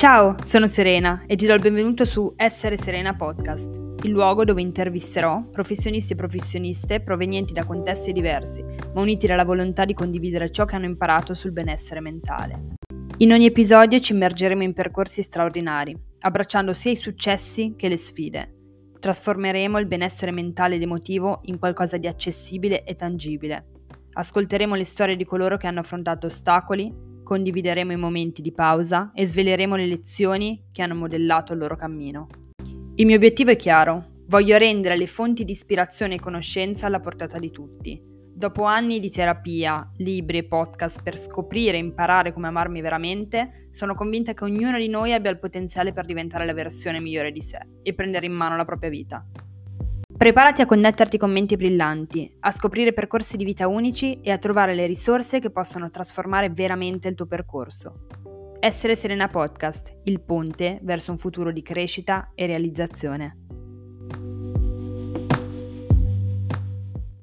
Ciao, sono Serena e ti do il benvenuto su Essere Serena Podcast, il luogo dove intervisterò professionisti e professioniste provenienti da contesti diversi, ma uniti dalla volontà di condividere ciò che hanno imparato sul benessere mentale. In ogni episodio ci immergeremo in percorsi straordinari, abbracciando sia i successi che le sfide. Trasformeremo il benessere mentale ed emotivo in qualcosa di accessibile e tangibile. Ascolteremo le storie di coloro che hanno affrontato ostacoli, condivideremo i momenti di pausa e sveleremo le lezioni che hanno modellato il loro cammino. Il mio obiettivo è chiaro, voglio rendere le fonti di ispirazione e conoscenza alla portata di tutti. Dopo anni di terapia, libri e podcast per scoprire e imparare come amarmi veramente, sono convinta che ognuno di noi abbia il potenziale per diventare la versione migliore di sé e prendere in mano la propria vita. Preparati a connetterti con menti brillanti, a scoprire percorsi di vita unici e a trovare le risorse che possono trasformare veramente il tuo percorso. Essere Serena Podcast, il ponte verso un futuro di crescita e realizzazione.